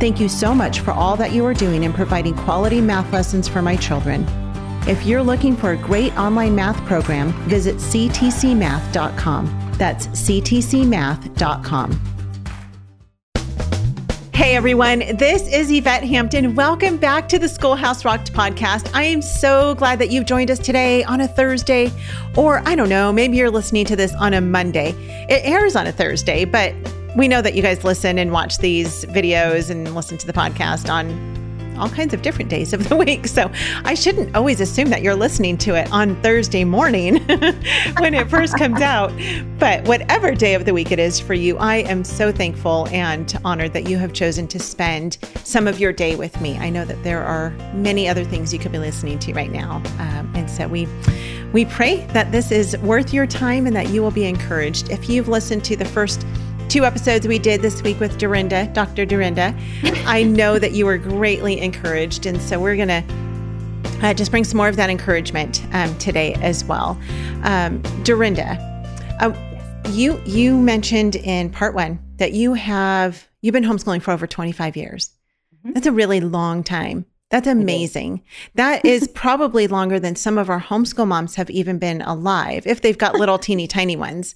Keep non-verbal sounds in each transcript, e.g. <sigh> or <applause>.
Thank you so much for all that you are doing in providing quality math lessons for my children. If you're looking for a great online math program, visit ctcmath.com. That's ctcmath.com. Hey everyone, this is Yvette Hampton. Welcome back to the Schoolhouse Rocked podcast. I am so glad that you've joined us today on a Thursday, or I don't know, maybe you're listening to this on a Monday. It airs on a Thursday, but we know that you guys listen and watch these videos and listen to the podcast on all kinds of different days of the <laughs> week. So I shouldn't always assume that you're listening to it on Thursday morning <laughs> when it first comes <laughs> out. But whatever day of the week it is for you, I am so thankful and honored that you have chosen to spend some of your day with me. I know that there are many other things you could be listening to right now. Um, and so we we pray that this is worth your time and that you will be encouraged. If you've listened to the first two episodes we did this week with Durenda, Dr. Durenda. <laughs> I know that you were greatly encouraged. And so we're going to uh, just bring some more of that encouragement um, today as well. Um, Durenda, uh, you you mentioned in part one that you have you've been homeschooling for over 25 years. Mm-hmm. That's a really long time. That's amazing. That is <laughs> probably longer than some of our homeschool moms have even been alive, if they've got little teeny tiny ones.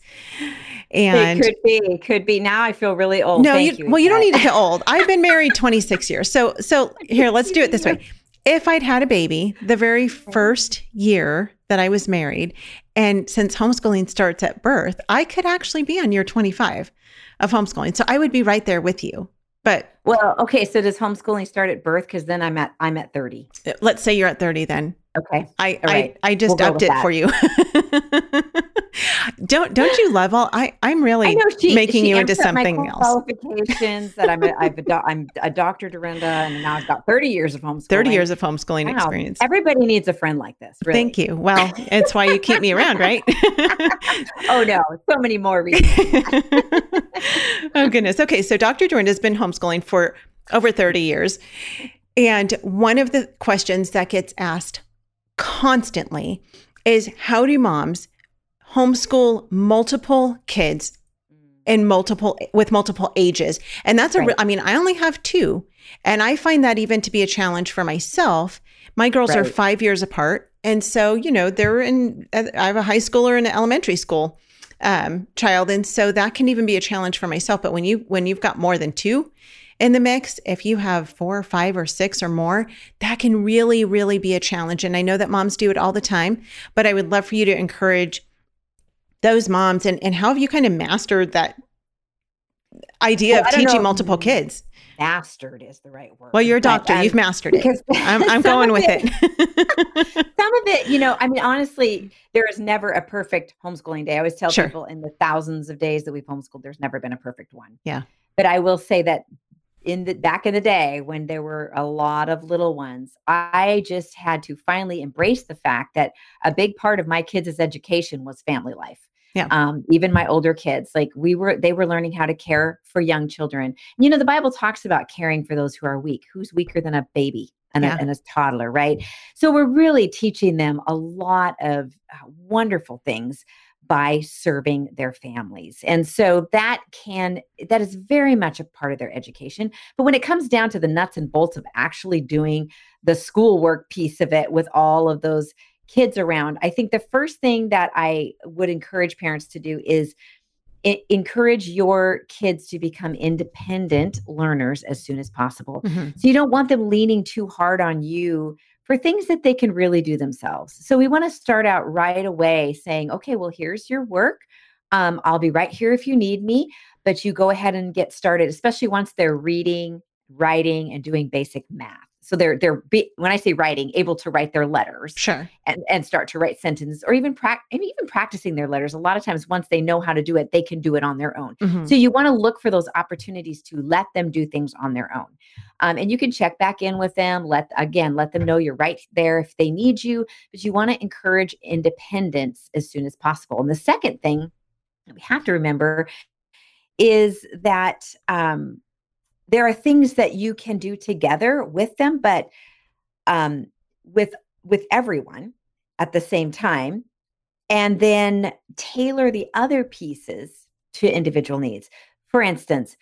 And it could be, could be. Now I feel really old. No, you, you, well, you don't need to feel old. <laughs> I've been married 26 years. So, so here, let's do it this way. If I'd had a baby the very first year that I was married, and since homeschooling starts at birth, I could actually be on year 25 of homeschooling. So I would be right there with you. But well, okay. So does homeschooling start at birth? Because then I'm at I'm at 30. Let's say you're at 30 then. Okay. I right. I, I just we'll upped it that. for you. <laughs> <laughs> don't don't you love all I I'm really she, making she you into something else. Qualifications that I'm a, I've a do, I'm a doctor Durenda and now I've got 30 years of homeschooling. 30 years of homeschooling wow. experience. Everybody needs a friend like this. Really. Thank you. Well, it's why you keep me around, right? <laughs> oh no, so many more <laughs> reasons. oh goodness. Okay, so Dr. Durenda has been homeschooling for over 30 years. And one of the questions that gets asked constantly is how do moms homeschool multiple kids in multiple with multiple ages and that's a right. i mean i only have two and i find that even to be a challenge for myself my girls right. are five years apart and so you know they're in i have a high schooler and an elementary school um, child and so that can even be a challenge for myself but when you when you've got more than two in the mix, if you have four or five or six or more, that can really, really be a challenge. And I know that moms do it all the time, but I would love for you to encourage those moms and, and how have you kind of mastered that idea well, of teaching multiple kids? Mastered is the right word. Well, you're a doctor. Um, You've mastered it. <laughs> I'm, I'm going with it. it. <laughs> some of it, you know, I mean, honestly, there is never a perfect homeschooling day. I always tell sure. people in the thousands of days that we've homeschooled, there's never been a perfect one. Yeah. But I will say that in the back in the day when there were a lot of little ones i just had to finally embrace the fact that a big part of my kids' education was family life yeah. Um, even my older kids, like we were, they were learning how to care for young children. You know, the Bible talks about caring for those who are weak. Who's weaker than a baby and, yeah. a, and a toddler, right? So we're really teaching them a lot of uh, wonderful things by serving their families. And so that can that is very much a part of their education. But when it comes down to the nuts and bolts of actually doing the schoolwork piece of it with all of those kids around, I think the first thing that I would encourage parents to do is encourage your kids to become independent learners as soon as possible. Mm-hmm. So you don't want them leaning too hard on you for things that they can really do themselves. So we want to start out right away saying, okay, well, here's your work. Um, I'll be right here if you need me, but you go ahead and get started, especially once they're reading, writing, and doing basic math. So they're they're be, when I say writing, able to write their letters, sure, and and start to write sentences, or even practice, even practicing their letters. A lot of times, once they know how to do it, they can do it on their own. Mm-hmm. So you want to look for those opportunities to let them do things on their own. Um, and you can check back in with them. Let again, let them know you're right there if they need you. But you want to encourage independence as soon as possible. And the second thing that we have to remember is that um, there are things that you can do together with them, but um, with with everyone at the same time, and then tailor the other pieces to individual needs. For instance,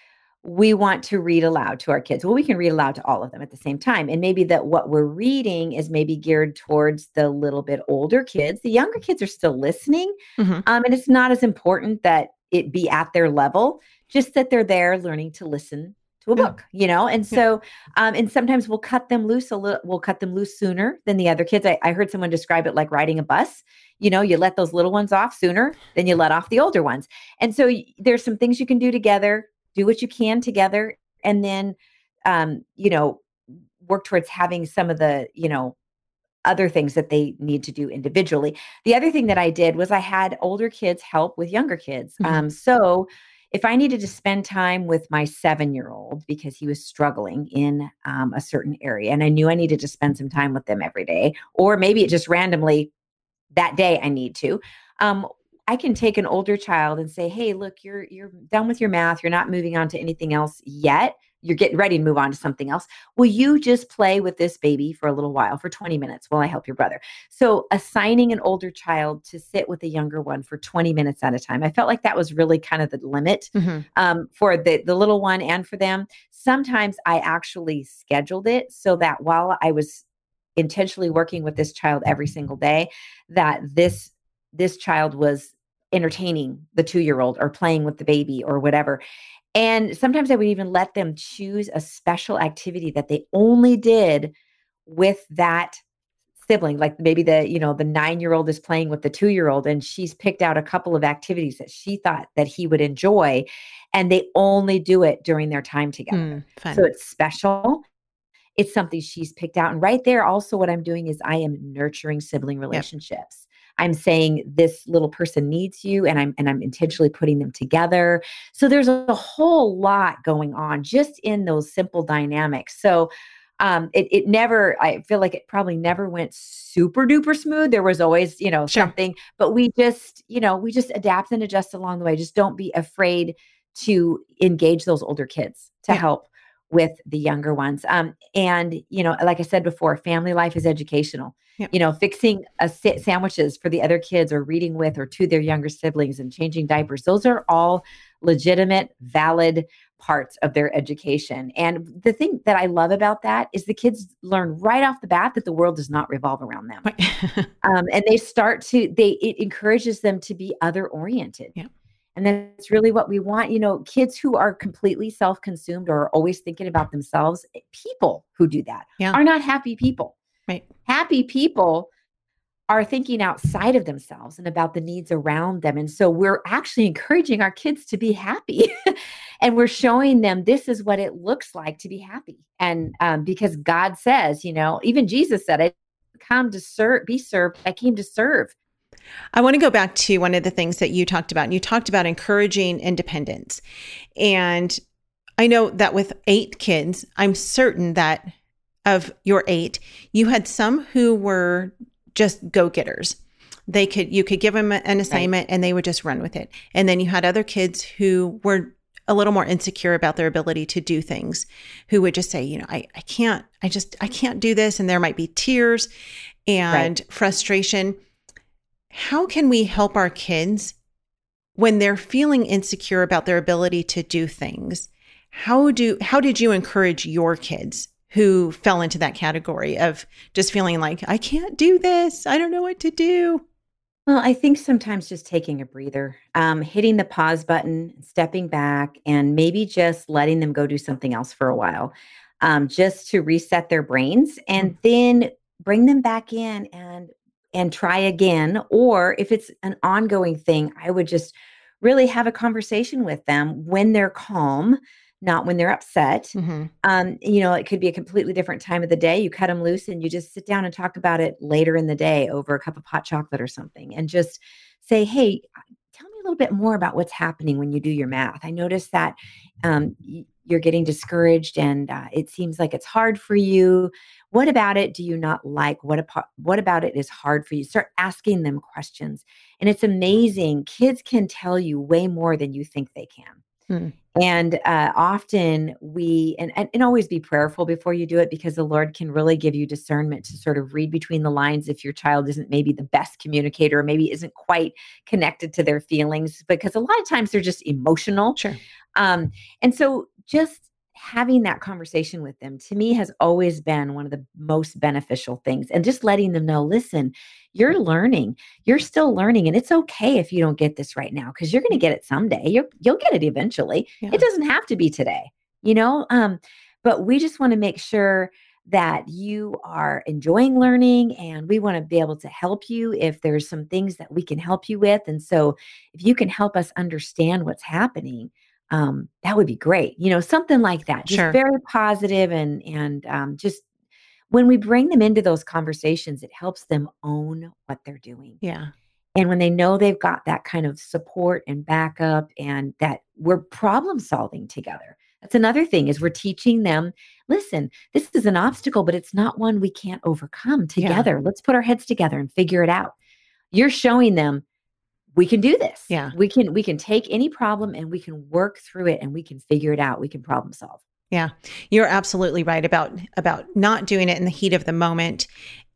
we want to read aloud to our kids. Well, we can read aloud to all of them at the same time. And maybe that what we're reading is maybe geared towards the little bit older kids. The younger kids are still listening. Mm-hmm. Um, and it's not as important that it be at their level, just that they're there learning to listen to a book, you know? And so, um, and sometimes we'll cut them loose a little, we'll cut them loose sooner than the other kids. I, I heard someone describe it like riding a bus. You know, you let those little ones off sooner than you let off the older ones. And so there's some things you can do together, do what you can together, and then, um, you know, work towards having some of the, you know, other things that they need to do individually. The other thing that I did was I had older kids help with younger kids. Mm-hmm. Um, so, if I needed to spend time with my seven year old because he was struggling in um, a certain area and I knew I needed to spend some time with them every day, or maybe it just randomly that day I need to. Um, I can take an older child and say, "Hey, look, you're you're done with your math. You're not moving on to anything else yet you're getting ready to move on to something else. Will you just play with this baby for a little while, for 20 minutes, while I help your brother? So, assigning an older child to sit with a younger one for 20 minutes at a time, I felt like that was really kind of the limit mm-hmm. um, for the, the little one and for them. Sometimes I actually scheduled it so that while I was intentionally working with this child every single day, that this this child was entertaining the two year old or playing with the baby or whatever. And sometimes I would even let them choose a special activity that they only did with that sibling like maybe the you know the 9 year old is playing with the 2 year old and she's picked out a couple of activities that she thought that he would enjoy and they only do it during their time together. Mm, so it's special. It's something she's picked out. And right there also what i'm doing is i am nurturing sibling relationships I'm saying this little person needs you and I'm and I'm intentionally putting them together. So there's a whole lot going on just in those simple dynamics. So um, it, it never, I feel like it probably never went super duper smooth. There was always, you know, sure. something, but we just, you know, we just adapt and adjust along the way. Just don't be afraid to engage those older kids to yeah. help with the younger ones. Um, and you know, like I said before, family life is educational. You know, fixing a sandwiches for the other kids, or reading with or to their younger siblings, and changing diapers. Those are all legitimate, valid parts of their education. And the thing that I love about that is the kids learn right off the bat that the world does not revolve around them, <laughs> um, and they start to they it encourages them to be other oriented. Yeah. And that's really what we want. You know, kids who are completely self consumed or always thinking about themselves, people who do that yeah. are not happy people. Right. Happy people are thinking outside of themselves and about the needs around them. And so we're actually encouraging our kids to be happy. <laughs> and we're showing them this is what it looks like to be happy. And um, because God says, you know, even Jesus said it, come to serve, be served. I came to serve I want to go back to one of the things that you talked about. And you talked about encouraging independence. And I know that with eight kids, I'm certain that of your eight, you had some who were just go getters. They could, you could give them an assignment right. and they would just run with it. And then you had other kids who were a little more insecure about their ability to do things, who would just say, you know, I, I can't, I just, I can't do this. And there might be tears and right. frustration how can we help our kids when they're feeling insecure about their ability to do things? How do how did you encourage your kids who fell into that category of just feeling like I can't do this, I don't know what to do? Well, I think sometimes just taking a breather, um, hitting the pause button, stepping back, and maybe just letting them go do something else for a while, um, just to reset their brains, and mm. then bring them back in and and try again. Or if it's an ongoing thing, I would just really have a conversation with them when they're calm, not when they're upset. Mm-hmm. Um, you know, it could be a completely different time of the day. You cut them loose and you just sit down and talk about it later in the day over a cup of hot chocolate or something and just say, hey, tell me a little bit more about what's happening when you do your math. I notice that um, you're getting discouraged and uh, it seems like it's hard for you. What about it do you not like? What, ap- what about it is hard for you? Start asking them questions. And it's amazing. Kids can tell you way more than you think they can. Hmm. And uh, often we, and, and, and always be prayerful before you do it because the Lord can really give you discernment to sort of read between the lines if your child isn't maybe the best communicator, or maybe isn't quite connected to their feelings, because a lot of times they're just emotional. Sure. Um, and so just having that conversation with them to me has always been one of the most beneficial things and just letting them know listen you're learning. You're still learning and it's okay if you don't get this right now because you're going to get it someday. You will get it eventually. Yeah. it doesn't have to be today you know? Um, but we just want to make sure that you are enjoying learning and we want to be able to help you if there's some things that we can help you with and so if you can help us understand what's happening um, that would be great. You know, something like that. Just sure. very positive and and um, just when we bring them into those conversations, it helps them own what they're doing. Yeah. And when they know they've got that kind of support and backup and that we're problem solving together. That's another thing is we're teaching them, listen, this is an obstacle, but it's not one we can't overcome together. Yeah. Let's put our heads together and figure it out. You're showing them we can do this. Yeah. We can we can take any problem and we can work through it and we can figure it out. We can problem solve. Yeah. You're absolutely right about about not doing it in the heat of the moment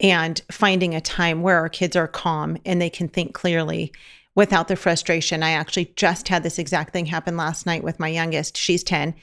and finding a time where our kids are calm and they can think clearly without the frustration. I actually just had this exact thing happen last night with my youngest. She's 10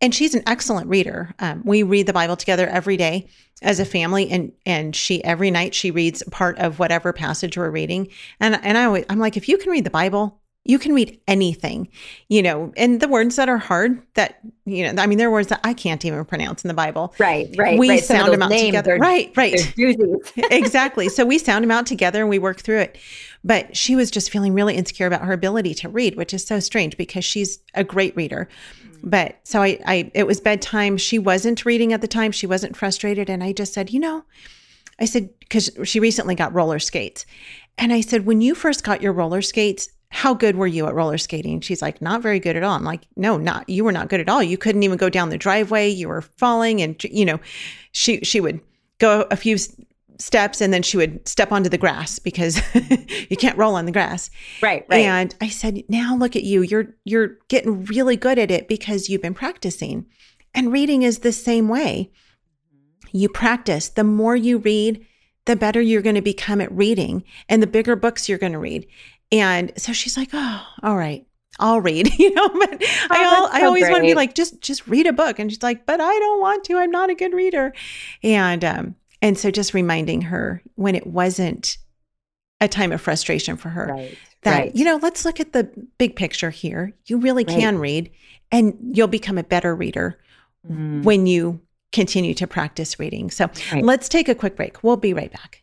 and she's an excellent reader. Um, we read the Bible together every day as a family, and and she every night she reads part of whatever passage we're reading. And and I always, I'm like, if you can read the Bible, you can read anything, you know. And the words that are hard, that you know, I mean, there are words that I can't even pronounce in the Bible. Right, right. We right. sound them out together. Are, right, right. <laughs> exactly. So we sound them out together and we work through it. But she was just feeling really insecure about her ability to read, which is so strange because she's a great reader. But so I, I, it was bedtime. She wasn't reading at the time. She wasn't frustrated. And I just said, you know, I said, because she recently got roller skates. And I said, when you first got your roller skates, how good were you at roller skating? She's like, not very good at all. I'm like, no, not, you were not good at all. You couldn't even go down the driveway. You were falling. And, you know, she, she would go a few steps and then she would step onto the grass because <laughs> you can't roll on the grass. Right, right. And I said, "Now look at you. You're you're getting really good at it because you've been practicing." And reading is the same way. You practice. The more you read, the better you're going to become at reading and the bigger books you're going to read. And so she's like, "Oh, all right. I'll read, <laughs> you know, but oh, I, all, so I always great. want to be like, just, just read a book. And she's like, but I don't want to, I'm not a good reader. And, um, and so just reminding her when it wasn't a time of frustration for her right, that, right. you know, let's look at the big picture here. You really right. can read and you'll become a better reader mm. when you continue to practice reading. So let's take a quick break. We'll be right back.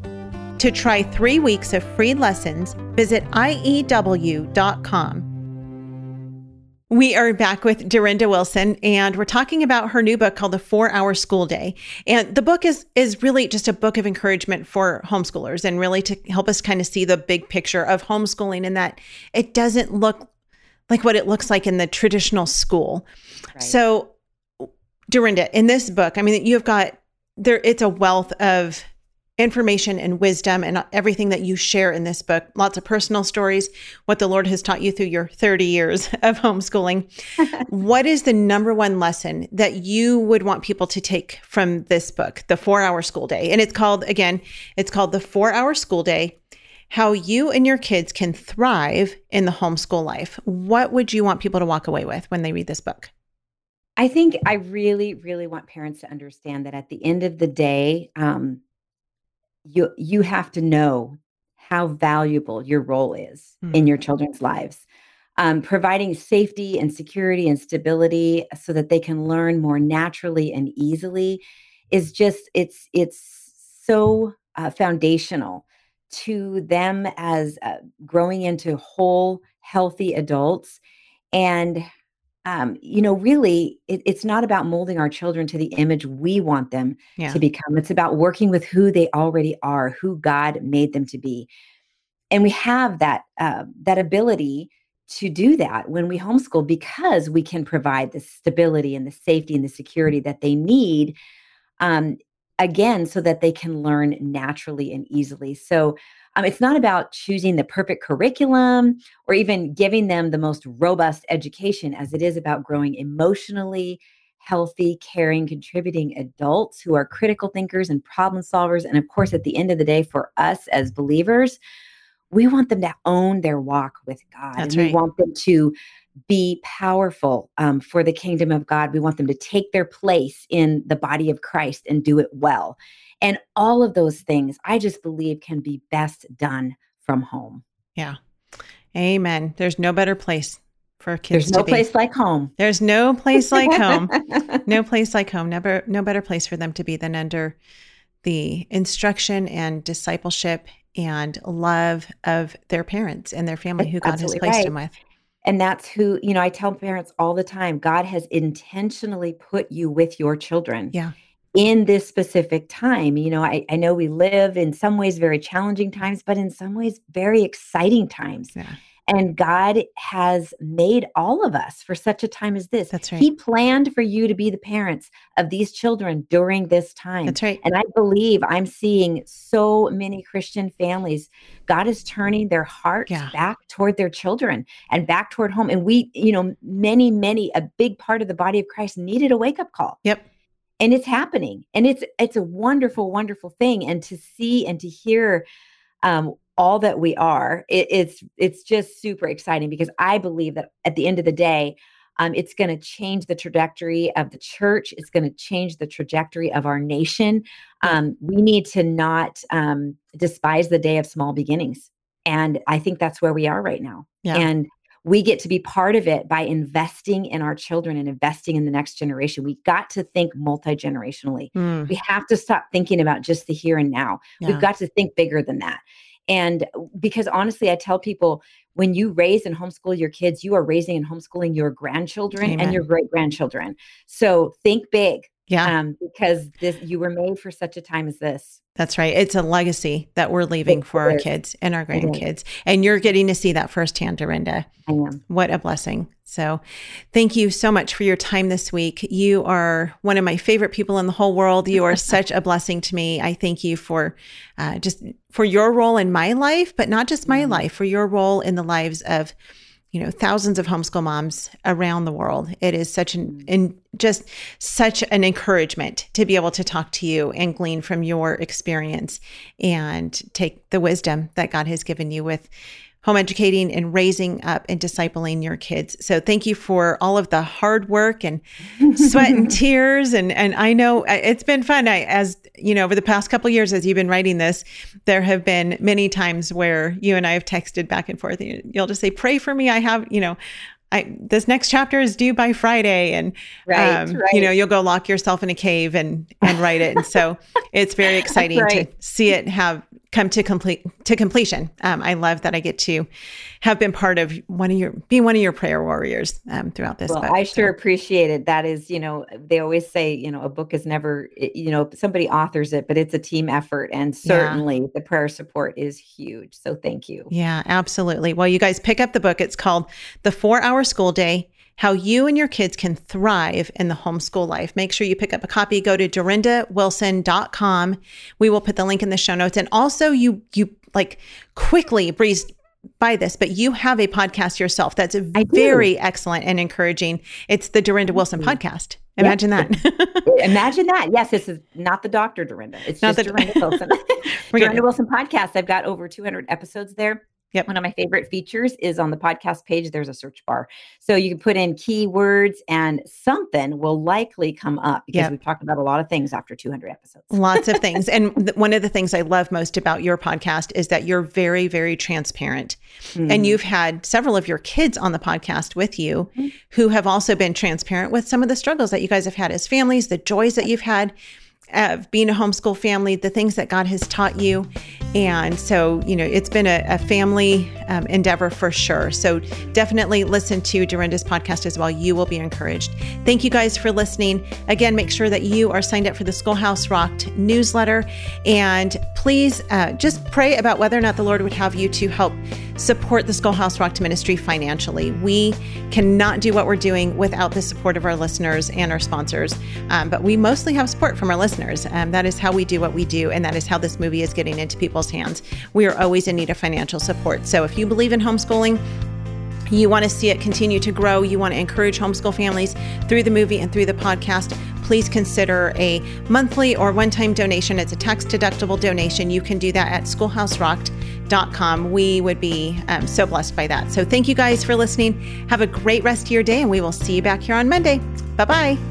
To try three weeks of free lessons, visit IEW.com we are back with Durenda Wilson, and we're talking about her new book called The Four Hour School Day. And the book is is really just a book of encouragement for homeschoolers, and really to help us kind of see the big picture of homeschooling, and that it doesn't look like what it looks like in the traditional school. Right. So, Durenda, in this book, I mean, you've got there. It's a wealth of information and wisdom and everything that you share in this book. Lots of personal stories, what the Lord has taught you through your 30 years <laughs> of homeschooling. <laughs> what is the number one lesson that you would want people to take from this book, The 4-Hour School Day? And it's called again, it's called The 4-Hour School Day. How you and your kids can thrive in the homeschool life. What would you want people to walk away with when they read this book? I think I really, really want parents to understand that at the end of the day, um, you you have to know how valuable your role is mm. in your children's lives. um, providing safety and security and stability so that they can learn more naturally and easily is just it's it's so uh, foundational to them as uh, growing into whole healthy adults and um, you know really it, it's not about molding our children to the image we want them yeah. to become it's about working with who they already are who god made them to be and we have that uh, that ability to do that when we homeschool because we can provide the stability and the safety and the security that they need um, again so that they can learn naturally and easily so um, it's not about choosing the perfect curriculum or even giving them the most robust education as it is about growing emotionally healthy caring contributing adults who are critical thinkers and problem solvers and of course at the end of the day for us as believers we want them to own their walk with God. That's and right. we want them to be powerful um, for the kingdom of God. We want them to take their place in the body of Christ and do it well. And all of those things, I just believe, can be best done from home. Yeah. Amen. There's no better place for kids There's no place like home. There's no place like home. <laughs> no place like home. Never no better place for them to be than under the instruction and discipleship and love of their parents and their family who God has placed right. them with. And that's who, you know, I tell parents all the time God has intentionally put you with your children. Yeah. In this specific time. You know, I, I know we live in some ways very challenging mm. times, but in some ways very exciting times. Yeah. And God has made all of us for such a time as this. That's right. He planned for you to be the parents of these children during this time. That's right. And I believe I'm seeing so many Christian families, God is turning their hearts Yeah. back toward their children and back toward home. And we, you know, many, many, a big part of the body of Christ needed a wake up call Yep. and it's happening and it's it's a wonderful wonderful thing and to see and to hear um, all that we are it, it's it's just super exciting because i believe that at the end of the day um, it's going to change the trajectory of the church it's going to change the trajectory of our nation um, we need to not um, despise the day of small beginnings and i think that's where we are right now Yeah. and we get to be part of it by investing in our children and investing in the next generation. We got to think multi generationally. Mm, We have to stop thinking about just the here and now. yeah. We've got to think bigger than that. And because honestly, I tell people when you raise and homeschool your kids, you are raising and homeschooling your grandchildren Amen. and your great grandchildren. So think big yeah. um, because this you were made for such a time as this. That's right. It's a legacy that we're leaving It for our kids and our grandkids. And you're getting to see that firsthand, Durenda. I am. What a blessing. So, thank you so much for your time this week. You are one of my favorite people in the whole world. You are such a blessing to me. I thank you for uh, just for your role in my life, but not just my Mhm. life, for your role in the lives of you know thousands of homeschool moms around the world. It is such an mm. in just such an encouragement to be able to talk to you and glean from your experience and take the wisdom that God has given you with home educating and raising up and discipling your kids. So thank you for all of the hard work and <laughs> sweat and tears and and I know uh, it's been fun. I as you know over the past couple years as you've been writing this, there have been many times where you and I have texted back and forth. and You'll just say pray for me. I have, you know, I this next chapter is due by Friday and Right, um, right. you know, you'll go lock yourself in a cave and and write it. And so <laughs> it's very exciting right. to see it have come to complete to completion. Um, I love that I get to have been part of one of your be one of your prayer warriors um, throughout this. Well, book. I So, sure appreciate it. That is, you know, they always say, you know, a book is never, you know, somebody authors it, but it's a team effort. And certainly the prayer support is huge. So thank you. Yeah, absolutely. Well, you guys pick up the book. It's called The Four Hour School Day How You and Your Kids Can Thrive in the Homeschool Life. Make sure you pick up a copy. Go to durendawilson.com. We will put the link in the show notes. And also, you, you like quickly breezed by this, but you have a podcast yourself that's very excellent and encouraging. It's the Durenda Wilson podcast. Imagine that. <laughs> Imagine that. Yes, this is not the Dr. Durenda. It's Not just the- Durenda Wilson. <laughs> Durenda Wilson podcast. I've got over 200 episodes there. Yep. One of my favorite features is on the podcast page, there's a search bar. So you can put in keywords and something will likely come up because Yep. we've talked about a lot of things after 200 episodes. Lots of things. And <laughs> th- one of the things I love most about your podcast is that you're very, very transparent. And Mhm. you've had several of your kids on the podcast with you Mhm. who have also been transparent with some of the struggles that you guys have had as families, the joys that you've had of being a homeschool family, the things that God has taught you. And so, you know, it's been a, a family um, endeavor for sure. So definitely listen to Durenda's podcast as well. You will be encouraged. Thank you guys for listening. Again, make sure that you are signed up for the Schoolhouse Rocked newsletter. And please uh, just pray about whether or not the Lord would have you to help support the Schoolhouse Rocked ministry financially. We cannot do what we're doing without the support of our listeners and our sponsors. Um, but we mostly have support from our listeners. Um, that is how we do what we do. And that is how this movie is getting into people's hands. We are always in need of financial support. So if you believe in homeschooling, you want to see it continue to grow, you want to encourage homeschool families through the movie and through the podcast, please consider a monthly or one time donation. It's a tax deductible donation. You can do that at schoolhouserocked.com. We would be um, so blessed by that. So thank you guys for listening. Have a great rest of your day, and we will see you back here on Monday. Bye bye.